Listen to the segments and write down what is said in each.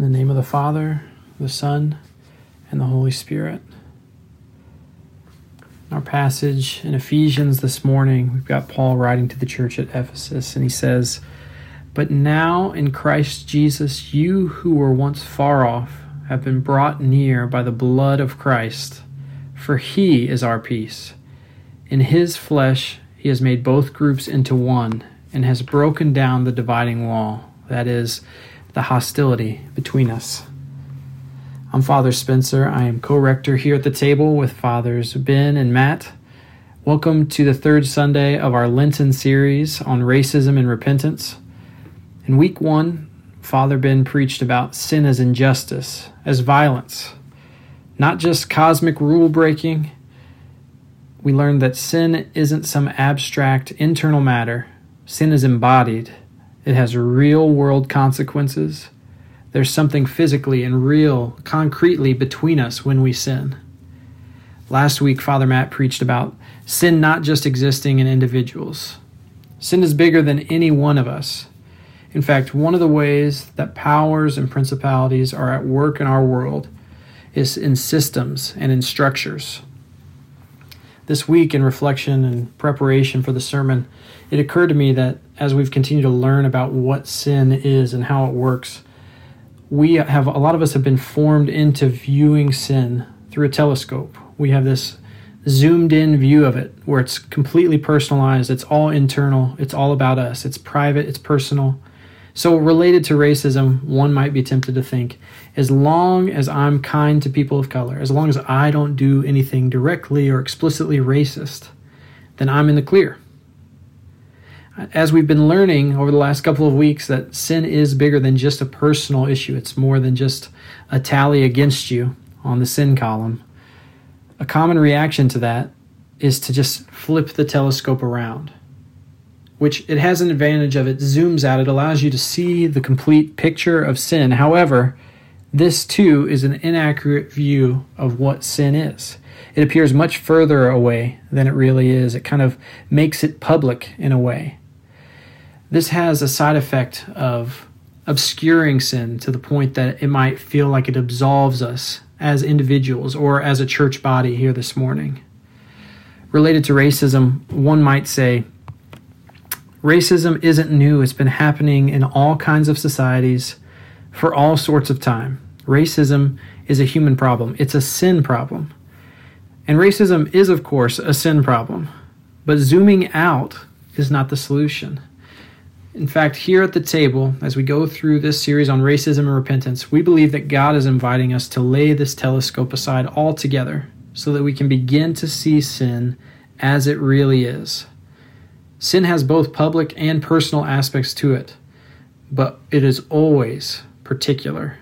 In the name of the Father, the Son, and the Holy Spirit. Our passage in Ephesians this morning, we've got Paul writing to the church at Ephesus, and he says, But now in Christ Jesus, you who were once far off have been brought near by the blood of Christ, for he is our peace. In his flesh, he has made both groups into one and has broken down the dividing wall, that is, the hostility between us. I'm Father Spencer. I am co rector here at the table with Fathers Ben and Matt. Welcome to the third Sunday of our Lenten series on racism and repentance. In week one, Father Ben preached about sin as injustice, as violence, not just cosmic rule breaking. We learned that sin isn't some abstract internal matter, sin is embodied it has real world consequences. There's something physically and real, concretely between us when we sin. Last week, Father Matt preached about sin not just existing in individuals. Sin is bigger than any one of us. In fact, one of the ways that powers and principalities are at work in our world is in systems and in structures. This week, in reflection and preparation for the sermon, it occurred to me that as we've continued to learn about what sin is and how it works, we have a lot of us have been formed into viewing sin through a telescope. We have this zoomed in view of it where it's completely personalized, it's all internal, it's all about us, it's private, it's personal. So, related to racism, one might be tempted to think as long as I'm kind to people of color, as long as I don't do anything directly or explicitly racist, then I'm in the clear as we've been learning over the last couple of weeks, that sin is bigger than just a personal issue. It's more than just a tally against you on the sin column. A common reaction to that is to just flip the telescope around, which it has an advantage of. It zooms out, it allows you to see the complete picture of sin. However, this too is an inaccurate view of what sin is. It appears much further away than it really is. It kind of makes it public in a way. This has a side effect of obscuring sin to the point that it might feel like it absolves us as individuals or as a church body here this morning. Related to racism, one might say racism isn't new, it's been happening in all kinds of societies for all sorts of time. Racism is a human problem, it's a sin problem. And racism is, of course, a sin problem. But zooming out is not the solution. In fact, here at the table, as we go through this series on racism and repentance, we believe that God is inviting us to lay this telescope aside altogether so that we can begin to see sin as it really is. Sin has both public and personal aspects to it, but it is always particular.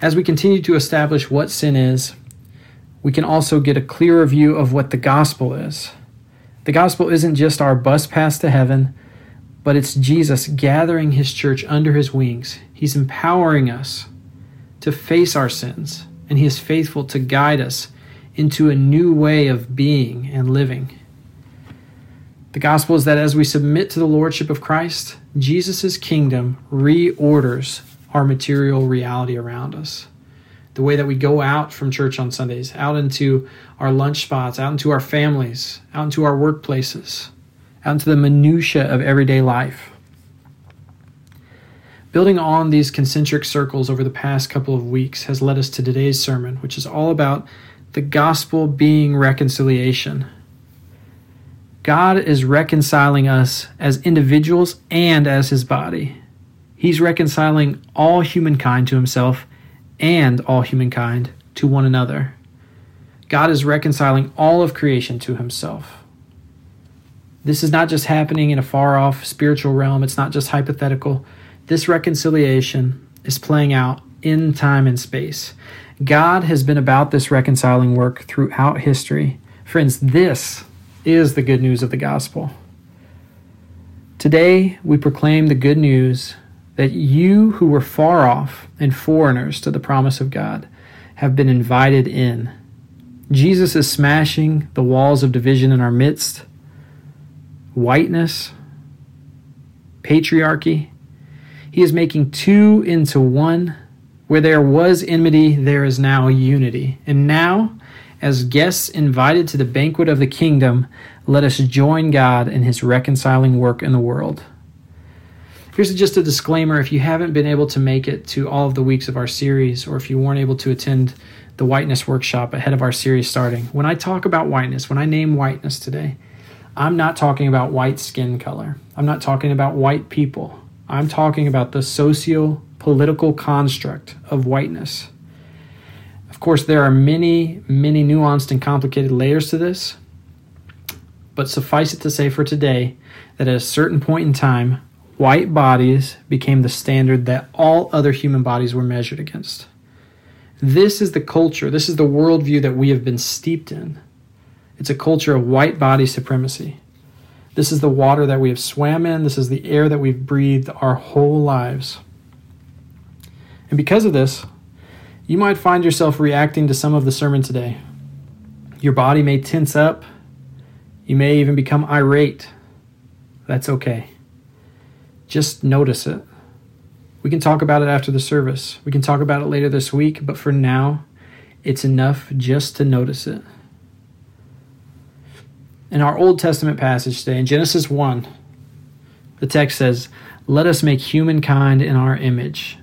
As we continue to establish what sin is, we can also get a clearer view of what the gospel is. The gospel isn't just our bus pass to heaven but it's Jesus gathering his church under his wings. He's empowering us to face our sins, and he is faithful to guide us into a new way of being and living. The gospel is that as we submit to the lordship of Christ, Jesus' kingdom reorders our material reality around us. The way that we go out from church on Sundays, out into our lunch spots, out into our families, out into our workplaces, out into the minutiae of everyday life. Building on these concentric circles over the past couple of weeks has led us to today's sermon, which is all about the gospel being reconciliation. God is reconciling us as individuals and as his body. He's reconciling all humankind to himself and all humankind to one another. God is reconciling all of creation to himself. This is not just happening in a far off spiritual realm, it's not just hypothetical. This reconciliation is playing out in time and space. God has been about this reconciling work throughout history. Friends, this is the good news of the gospel. Today, we proclaim the good news that you who were far off and foreigners to the promise of God have been invited in. Jesus is smashing the walls of division in our midst whiteness, patriarchy. He is making two into one Where there was enmity, there is now unity. And now, as guests invited to the banquet of the kingdom, let us join God in his reconciling work in the world. Here's just a disclaimer if you haven't been able to make it to all of the weeks of our series, or if you weren't able to attend the whiteness workshop ahead of our series starting, when I talk about whiteness, when I name whiteness today, I'm not talking about white skin color. I'm not talking about white people. I'm talking about the socio political construct of whiteness. Of course, there are many, many nuanced and complicated layers to this, but suffice it to say for today that at a certain point in time, white bodies became the standard that all other human bodies were measured against. This is the culture, this is the worldview that we have been steeped in. It's a culture of white body supremacy. This is the water that we have swam in, this is the air that we've breathed our whole lives. And because of this, you might find yourself reacting to some of the sermon today. Your body may tense up. You may even become irate. That's okay. Just notice it. We can talk about it after the service. We can talk about it later this week, but for now, it's enough just to notice it. In our Old Testament passage today, in Genesis 1, the text says, Let us make humankind in our image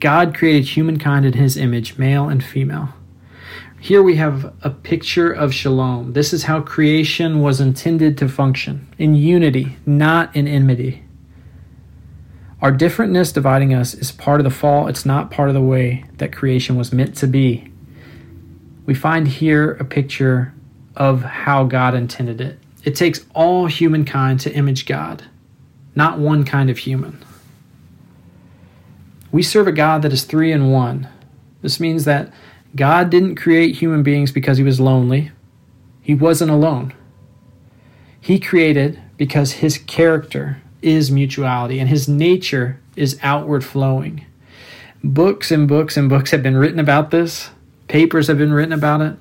God created humankind in his image, male and female. Here we have a picture of shalom. This is how creation was intended to function in unity, not in enmity. Our differentness dividing us is part of the fall, it's not part of the way that creation was meant to be. We find here a picture of how God intended it. It takes all humankind to image God, not one kind of human. We serve a God that is three in one. This means that God didn't create human beings because he was lonely. He wasn't alone. He created because his character is mutuality and his nature is outward flowing. Books and books and books have been written about this, papers have been written about it.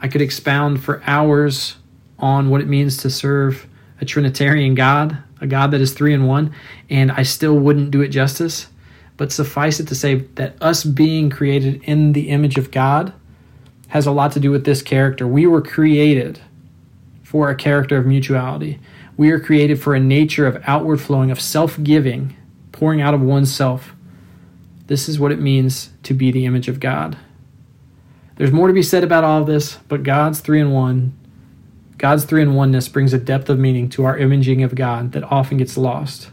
I could expound for hours on what it means to serve a Trinitarian God, a God that is three in one, and I still wouldn't do it justice. But suffice it to say that us being created in the image of God has a lot to do with this character. We were created for a character of mutuality. We are created for a nature of outward flowing, of self giving, pouring out of oneself. This is what it means to be the image of God. There's more to be said about all of this, but God's three in one, God's three in oneness brings a depth of meaning to our imaging of God that often gets lost.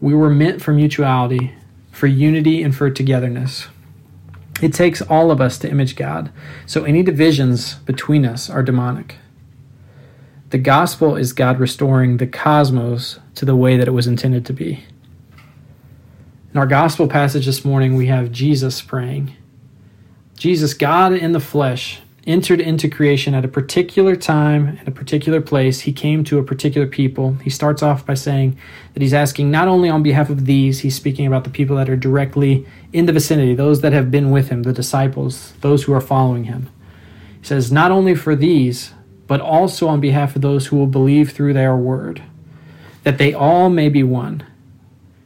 We were meant for mutuality, for unity, and for togetherness. It takes all of us to image God, so any divisions between us are demonic. The gospel is God restoring the cosmos to the way that it was intended to be. In our gospel passage this morning, we have Jesus praying. Jesus, God in the flesh, entered into creation at a particular time and a particular place. He came to a particular people. He starts off by saying that he's asking not only on behalf of these, he's speaking about the people that are directly in the vicinity, those that have been with him, the disciples, those who are following him. He says, not only for these, but also on behalf of those who will believe through their word, that they all may be one.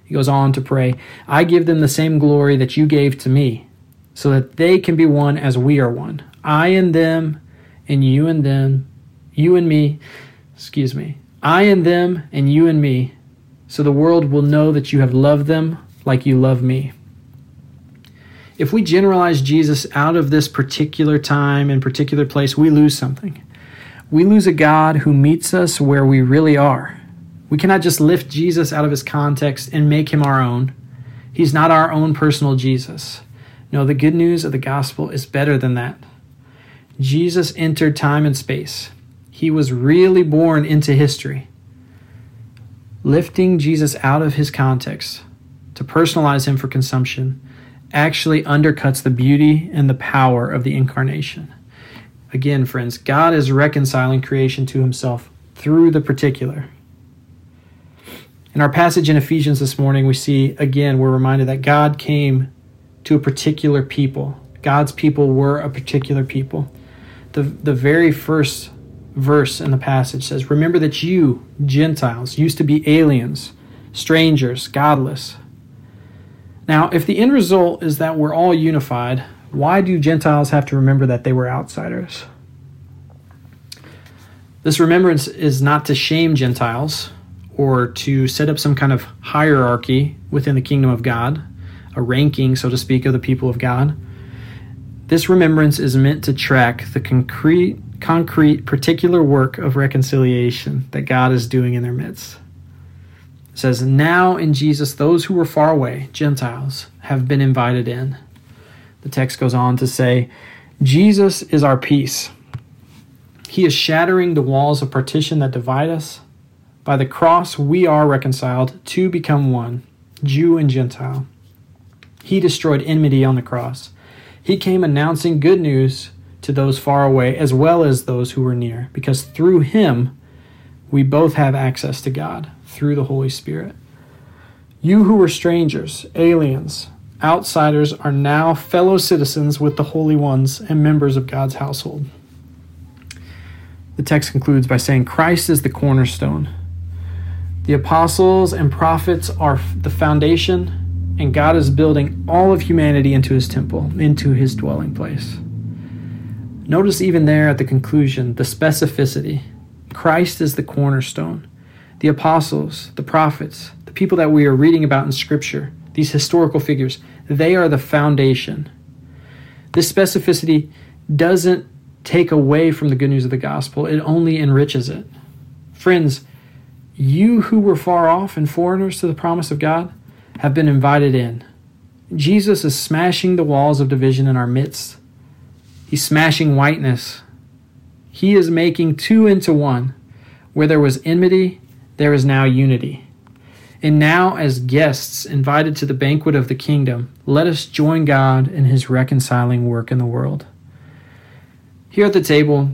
He goes on to pray, I give them the same glory that you gave to me, so that they can be one as we are one I and them, and you and them, you and me, excuse me, I and them, and you and me, so the world will know that you have loved them like you love me. If we generalize Jesus out of this particular time and particular place, we lose something. We lose a God who meets us where we really are. We cannot just lift Jesus out of his context and make him our own. He's not our own personal Jesus. No, the good news of the gospel is better than that. Jesus entered time and space. He was really born into history. Lifting Jesus out of his context to personalize him for consumption actually undercuts the beauty and the power of the incarnation. Again, friends, God is reconciling creation to himself through the particular. In our passage in Ephesians this morning, we see again, we're reminded that God came to a particular people. God's people were a particular people the, the very first verse in the passage says, Remember that you, Gentiles, used to be aliens, strangers, godless. Now, if the end result is that we're all unified, why do Gentiles have to remember that they were outsiders? This remembrance is not to shame Gentiles or to set up some kind of hierarchy within the kingdom of God, a ranking, so to speak, of the people of God. This remembrance is meant to track the concrete, concrete, particular work of reconciliation that God is doing in their midst. It says, Now in Jesus, those who were far away, Gentiles, have been invited in. The text goes on to say, Jesus is our peace he is shattering the walls of partition that divide us. By the cross, we are reconciled to become one, Jew and Gentile. He destroyed enmity on the cross. He came announcing good news to those far away as well as those who were near, because through him we both have access to God through the Holy Spirit. You who were strangers, aliens, outsiders are now fellow citizens with the holy ones and members of God's household. The text concludes by saying, Christ is the cornerstone. The apostles and prophets are the foundation, and God is building all of humanity into his temple, into his dwelling place. Notice even there at the conclusion the specificity. Christ is the cornerstone. The apostles, the prophets, the people that we are reading about in Scripture, these historical figures, they are the foundation. This specificity doesn't take away from the good news of the gospel, it only enriches it. Friends, you who were far off and foreigners to the promise of God have been invited in. Jesus is smashing the walls of division in our midst. He's smashing whiteness. He is making two into one. Where there was enmity, there is now unity. And now, as guests invited to the banquet of the kingdom, let us join God in his reconciling work in the world. Here at the table,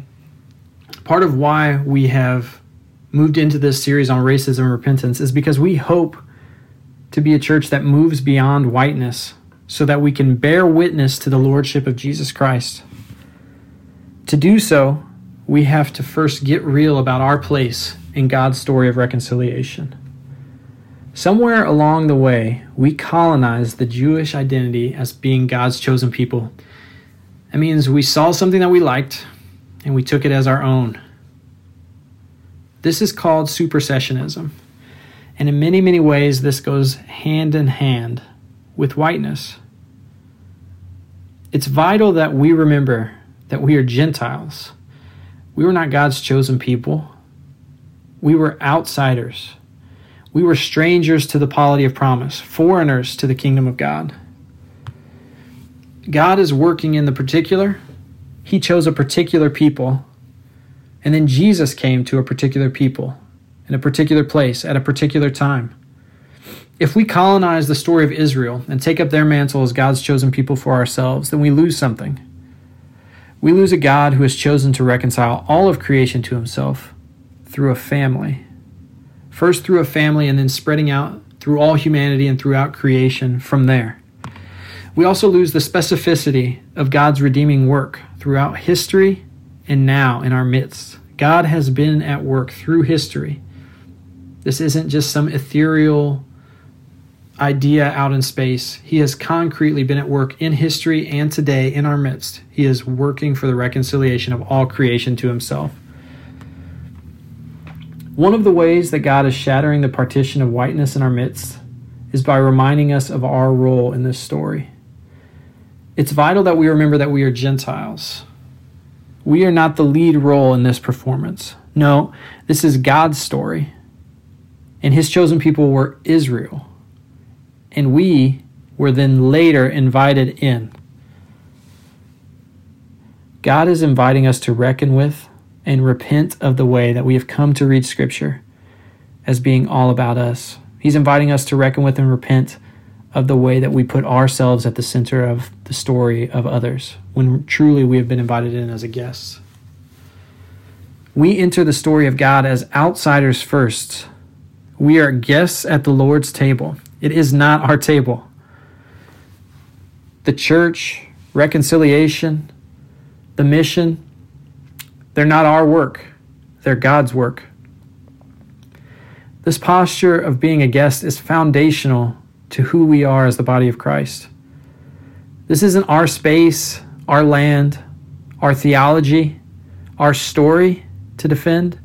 part of why we have moved into this series on racism and repentance is because we hope to be a church that moves beyond whiteness so that we can bear witness to the lordship of Jesus Christ. To do so, we have to first get real about our place in God's story of reconciliation. Somewhere along the way, we colonized the Jewish identity as being God's chosen people that means we saw something that we liked and we took it as our own. This is called supersessionism. And in many, many ways, this goes hand in hand with whiteness. It's vital that we remember that we are Gentiles. We were not God's chosen people. We were outsiders. We were strangers to the polity of promise, foreigners to the kingdom of God. God is working in the particular. He chose a particular people. And then Jesus came to a particular people in a particular place at a particular time. If we colonize the story of Israel and take up their mantle as God's chosen people for ourselves, then we lose something. We lose a God who has chosen to reconcile all of creation to himself through a family. First through a family, and then spreading out through all humanity and throughout creation from there. We also lose the specificity of God's redeeming work throughout history and now in our midst. God has been at work through history. This isn't just some ethereal idea out in space. He has concretely been at work in history and today in our midst. He is working for the reconciliation of all creation to himself. One of the ways that God is shattering the partition of whiteness in our midst is by reminding us of our role in this story. It's vital that we remember that we are Gentiles. We are not the lead role in this performance. No, this is God's story. And his chosen people were Israel. And we were then later invited in. God is inviting us to reckon with and repent of the way that we have come to read Scripture as being all about us. He's inviting us to reckon with and repent of the way that we put ourselves at the center of the story of others when truly we have been invited in as a guest. We enter the story of God as outsiders first. We are guests at the Lord's table. It is not our table. The church, reconciliation, the mission, they're not our work, they're God's work. This posture of being a guest is foundational to who we are as the body of Christ. This isn't our space, our land, our theology, our story to defend.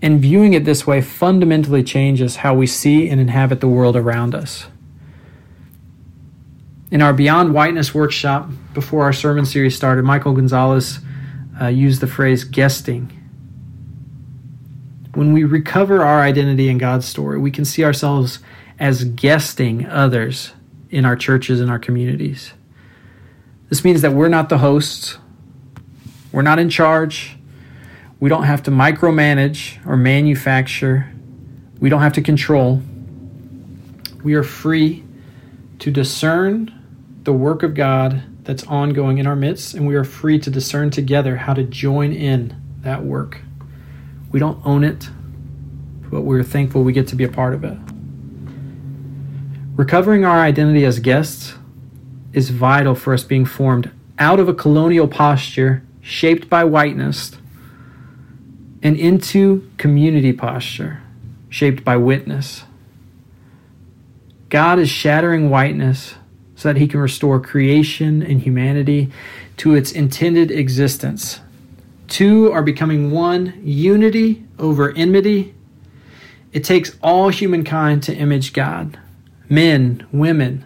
And viewing it this way fundamentally changes how we see and inhabit the world around us. In our Beyond Whiteness workshop, before our sermon series started, Michael Gonzalez uh, used the phrase guesting. When we recover our identity in God's story, we can see ourselves as guesting others in our churches and our communities. This means that we're not the hosts, we're not in charge, we don't have to micromanage or manufacture, we don't have to control. We are free to discern the work of God that's ongoing in our midst, and we are free to discern together how to join in that work. We don't own it, but we're thankful we get to be a part of it. Recovering our identity as guests is vital for us being formed out of a colonial posture shaped by whiteness and into community posture shaped by witness. God is shattering whiteness so that he can restore creation and humanity to its intended existence. Two are becoming one, unity over enmity. It takes all humankind to image God men, women,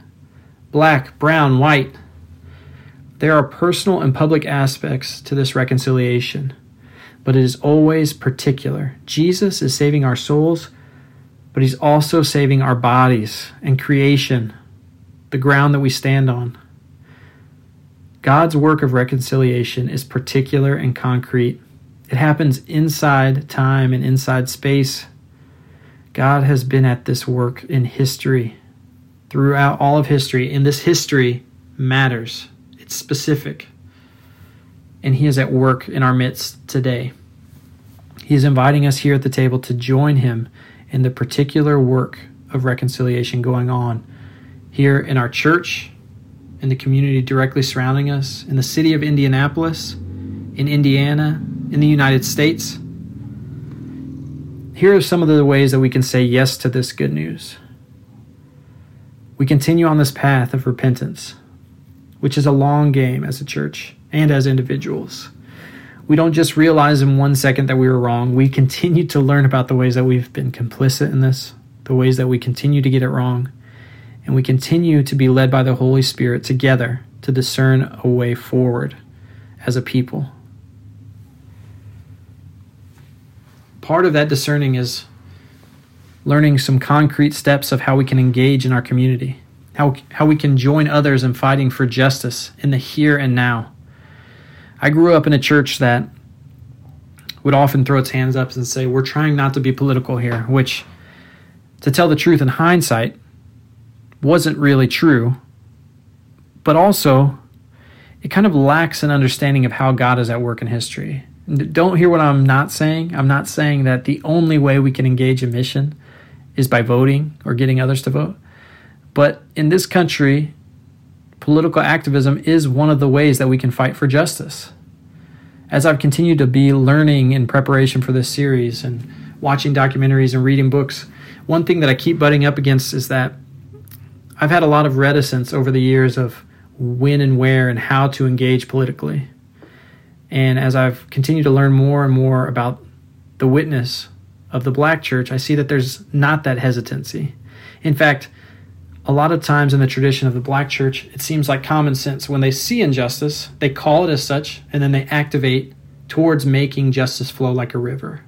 black, brown, white. There are personal and public aspects to this reconciliation, but it is always particular. Jesus is saving our souls, but he's also saving our bodies and creation, the ground that we stand on. God's work of reconciliation is particular and concrete. It happens inside time and inside space. God has been at this work in history throughout all of history, and this history matters. It's specific. And He is at work in our midst today. He is inviting us here at the table to join Him in the particular work of reconciliation going on here in our church, in the community directly surrounding us, in the city of Indianapolis, in Indiana, in the United States. Here are some of the ways that we can say yes to this good news we continue on this path of repentance, which is a long game as a church and as individuals. We don't just realize in one second that we were wrong. We continue to learn about the ways that we've been complicit in this, the ways that we continue to get it wrong, and we continue to be led by the Holy Spirit together to discern a way forward as a people. Part of that discerning is learning some concrete steps of how we can engage in our community, how, how we can join others in fighting for justice in the here and now. I grew up in a church that would often throw its hands up and say, We're trying not to be political here, which, to tell the truth in hindsight, wasn't really true. But also, it kind of lacks an understanding of how God is at work in history. Don't hear what I'm not saying. I'm not saying that the only way we can engage in mission is by voting or getting others to vote. But in this country, political activism is one of the ways that we can fight for justice. As I've continued to be learning in preparation for this series and watching documentaries and reading books, one thing that I keep butting up against is that I've had a lot of reticence over the years of when and where and how to engage politically. And as I've continued to learn more and more about the witness of the black church, I see that there's not that hesitancy. In fact, a lot of times in the tradition of the black church, it seems like common sense. When they see injustice, they call it as such, and then they activate towards making justice flow like a river.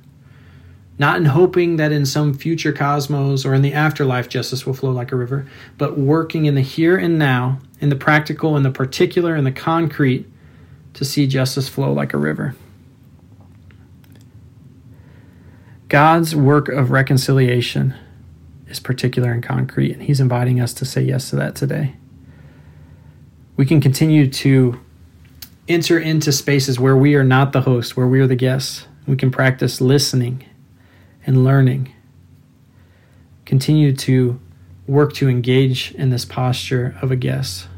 Not in hoping that in some future cosmos or in the afterlife justice will flow like a river, but working in the here and now, in the practical, in the particular, in the concrete, to see justice flow like a river. God's work of reconciliation is particular and concrete, and He's inviting us to say yes to that today. We can continue to enter into spaces where we are not the host, where we are the guests. We can practice listening and learning. Continue to work to engage in this posture of a guest.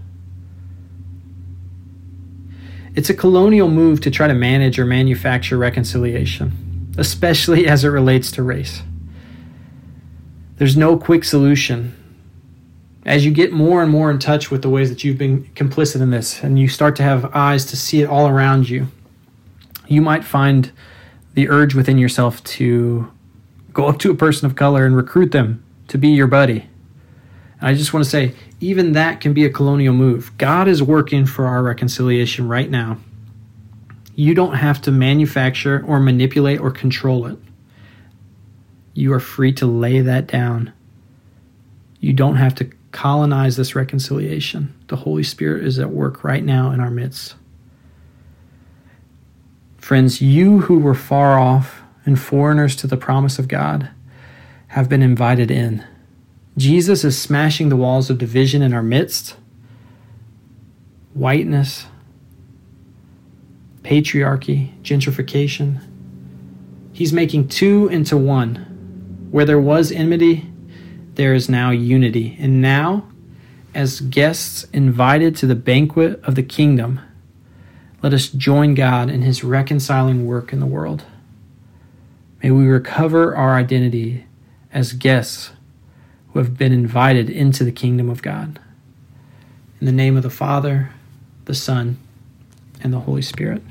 It's a colonial move to try to manage or manufacture reconciliation especially as it relates to race. There's no quick solution. As you get more and more in touch with the ways that you've been complicit in this, and you start to have eyes to see it all around you, you might find the urge within yourself to go up to a person of color and recruit them to be your buddy. And I just want to say, even that can be a colonial move. God is working for our reconciliation right now. You don't have to manufacture or manipulate or control it. You are free to lay that down. You don't have to colonize this reconciliation. The Holy Spirit is at work right now in our midst. Friends, you who were far off and foreigners to the promise of God have been invited in. Jesus is smashing the walls of division in our midst. Whiteness, patriarchy, gentrification. He's making two into one. Where there was enmity, there is now unity. And now, as guests invited to the banquet of the kingdom, let us join God in his reconciling work in the world. May we recover our identity as guests who have been invited into the kingdom of God. In the name of the Father, the Son, and the Holy Spirit.